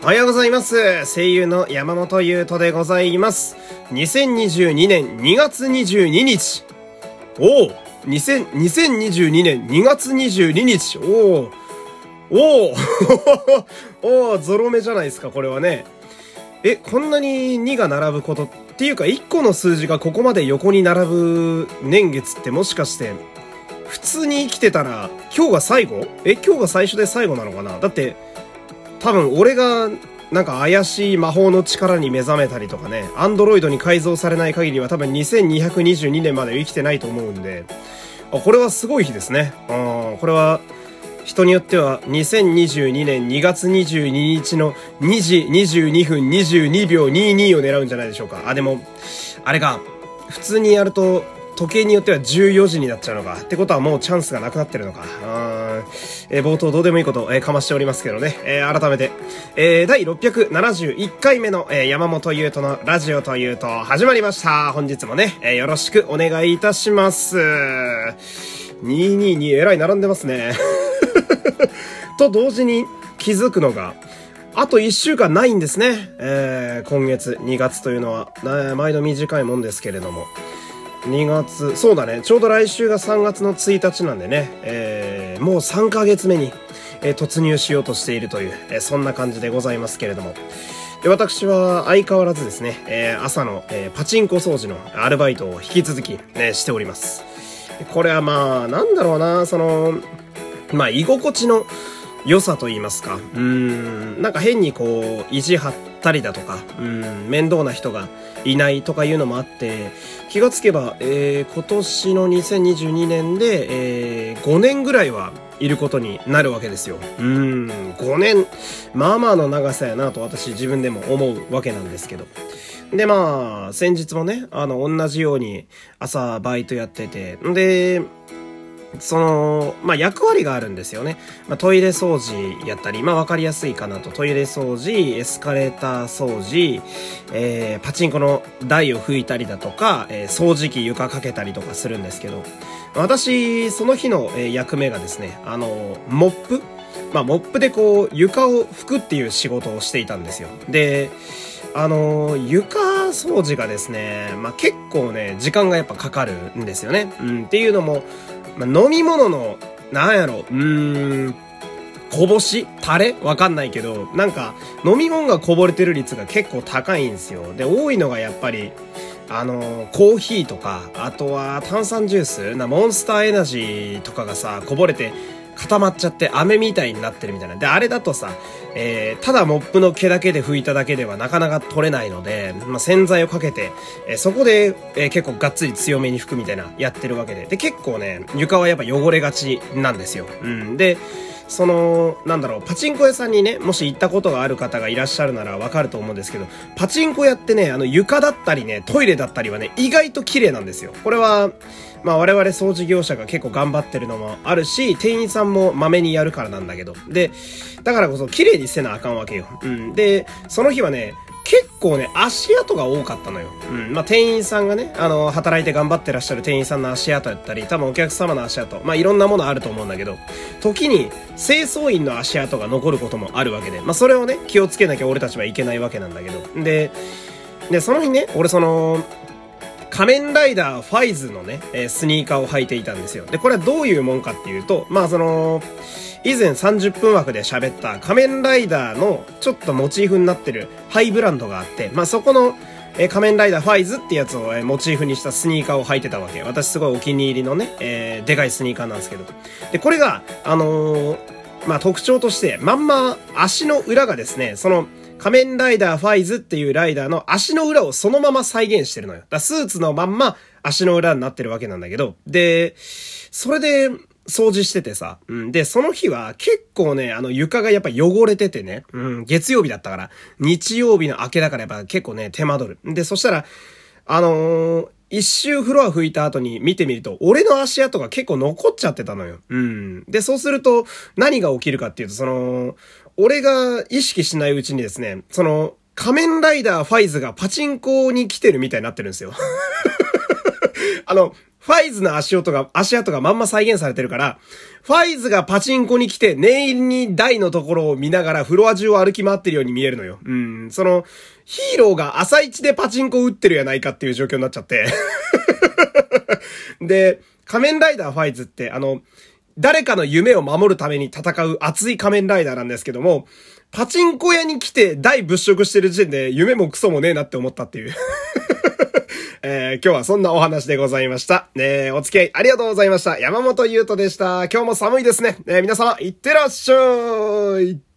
おはようございます。声優の山本優斗でございます。2022年2月22日。おお2022年2月22日。おお おおおおゾロ目じゃないですか、これはね。え、こんなに2が並ぶことっていうか1個の数字がここまで横に並ぶ年月ってもしかして普通に生きてたら今日が最後？え、今日が最初で最後なのかな？だって多分俺がなんか怪しい魔法の力に目覚めたりとかね、アンドロイドに改造されない限りは多分2222年まで生きてないと思うんで、これはすごい日ですね。あこれは人によっては2022年2月22日の2時22分22秒22を狙うんじゃないでしょうか。あ、でも、あれか、普通にやると時計によっては14時になっちゃうのか。ってことはもうチャンスがなくなってるのか。えー、冒頭どうでもいいこと、えー、かましておりますけどね。えー、改めて、えー、第671回目の、えー、山本優斗のラジオというと始まりました。本日もね、えー、よろしくお願いいたします。222えらい並んでますね。と同時に気づくのが、あと1週間ないんですね。えー、今月2月というのは、毎度短いもんですけれども。2月、そうだね、ちょうど来週が3月の1日なんでね、えー、もう3ヶ月目に、えー、突入しようとしているという、えー、そんな感じでございますけれども。で私は相変わらずですね、え、朝の、え、パチンコ掃除のアルバイトを引き続き、ね、しております。これはまあ、なんだろうな、その、まあ、居心地の良さと言いますか、うん、なんか変にこう、意地張ったりだとか、うん、面倒な人がいないとかいうのもあって、気がつけば、えー、今年の2022年で、えー、5年ぐらいはいることになるわけですよ。うん、5年、まあまあの長さやなと私自分でも思うわけなんですけど。で、まあ、先日もね、あの、同じように朝バイトやってて、で、その、まあ、役割があるんですよね。まあ、トイレ掃除やったり、まあ、わかりやすいかなと。トイレ掃除、エスカレーター掃除、えー、パチンコの台を拭いたりだとか、えー、掃除機床かけたりとかするんですけど、私、その日の、えー、役目がですね、あの、モップまあ、モップでこう、床を拭くっていう仕事をしていたんですよ。で、あの床掃除がですね、まあ、結構ね、時間がやっぱかかるんですよね。うん、っていうのも、まあ、飲み物の、なんやろ、うーん、こぼし？タレ？わかんないけど、なんか、飲み物がこぼれてる率が結構高いんですよ。で、多いのがやっぱり、あの、コーヒーとか、あとは炭酸ジュース、な、モンスターエナジーとかがさ、こぼれて、固まっちゃって飴みたいになってるみたいな。で、あれだとさ、えー、ただモップの毛だけで拭いただけではなかなか取れないので、まあ、洗剤をかけて、えー、そこで、えー、結構がっつり強めに拭くみたいなやってるわけで。で、結構ね、床はやっぱ汚れがちなんですよ。うん。で、その、なんだろう、パチンコ屋さんにね、もし行ったことがある方がいらっしゃるならわかると思うんですけど、パチンコ屋ってね、あの床だったりね、トイレだったりはね、意外と綺麗なんですよ。これは、まあ我々掃除業者が結構頑張ってるのもあるし、店員さんもまめにやるからなんだけど。で、だからこそ綺麗にせなあかんわけよ。うん。で、その日はね、結構ね、足跡が多かったのよ。うん。まあ、店員さんがね、あの、働いて頑張ってらっしゃる店員さんの足跡やったり、多分お客様の足跡、まあ、いろんなものあると思うんだけど、時に清掃員の足跡が残ることもあるわけで、まあ、それをね、気をつけなきゃ俺たちはいけないわけなんだけど。で、で、その日ね、俺その、仮面ライダーファイズのね、え、スニーカーを履いていたんですよ。で、これはどういうもんかっていうと、まあその、以前30分枠で喋った仮面ライダーのちょっとモチーフになってるハイブランドがあって、まあそこの、え、仮面ライダーファイズってやつを、え、モチーフにしたスニーカーを履いてたわけ。私すごいお気に入りのね、えー、でかいスニーカーなんですけど。で、これが、あのー、まあ特徴として、まんま足の裏がですね、その、仮面ライダーファイズっていうライダーの足の裏をそのまま再現してるのよ。だスーツのまんま足の裏になってるわけなんだけど、で、それで、掃除しててさ。うん。で、その日は結構ね、あの床がやっぱ汚れててね。うん。月曜日だったから。日曜日の明けだからやっぱ結構ね、手間取る。で、そしたら、あのー、一周フロア拭いた後に見てみると、俺の足跡が結構残っちゃってたのよ。うん。で、そうすると、何が起きるかっていうと、その、俺が意識しないうちにですね、その、仮面ライダーファイズがパチンコに来てるみたいになってるんですよ。あの、ファイズの足音が、足跡がまんま再現されてるから、ファイズがパチンコに来て、念入りに台のところを見ながらフロア中を歩き回ってるように見えるのよ。うん、その、ヒーローが朝一でパチンコ打ってるやないかっていう状況になっちゃって。で、仮面ライダーファイズって、あの、誰かの夢を守るために戦う熱い仮面ライダーなんですけども、パチンコ屋に来て大物色してる時点で夢もクソもねえなって思ったっていう。えー、今日はそんなお話でございました。ねお付き合いありがとうございました。山本優斗でした。今日も寒いですね。ね皆様、いってらっしゃい。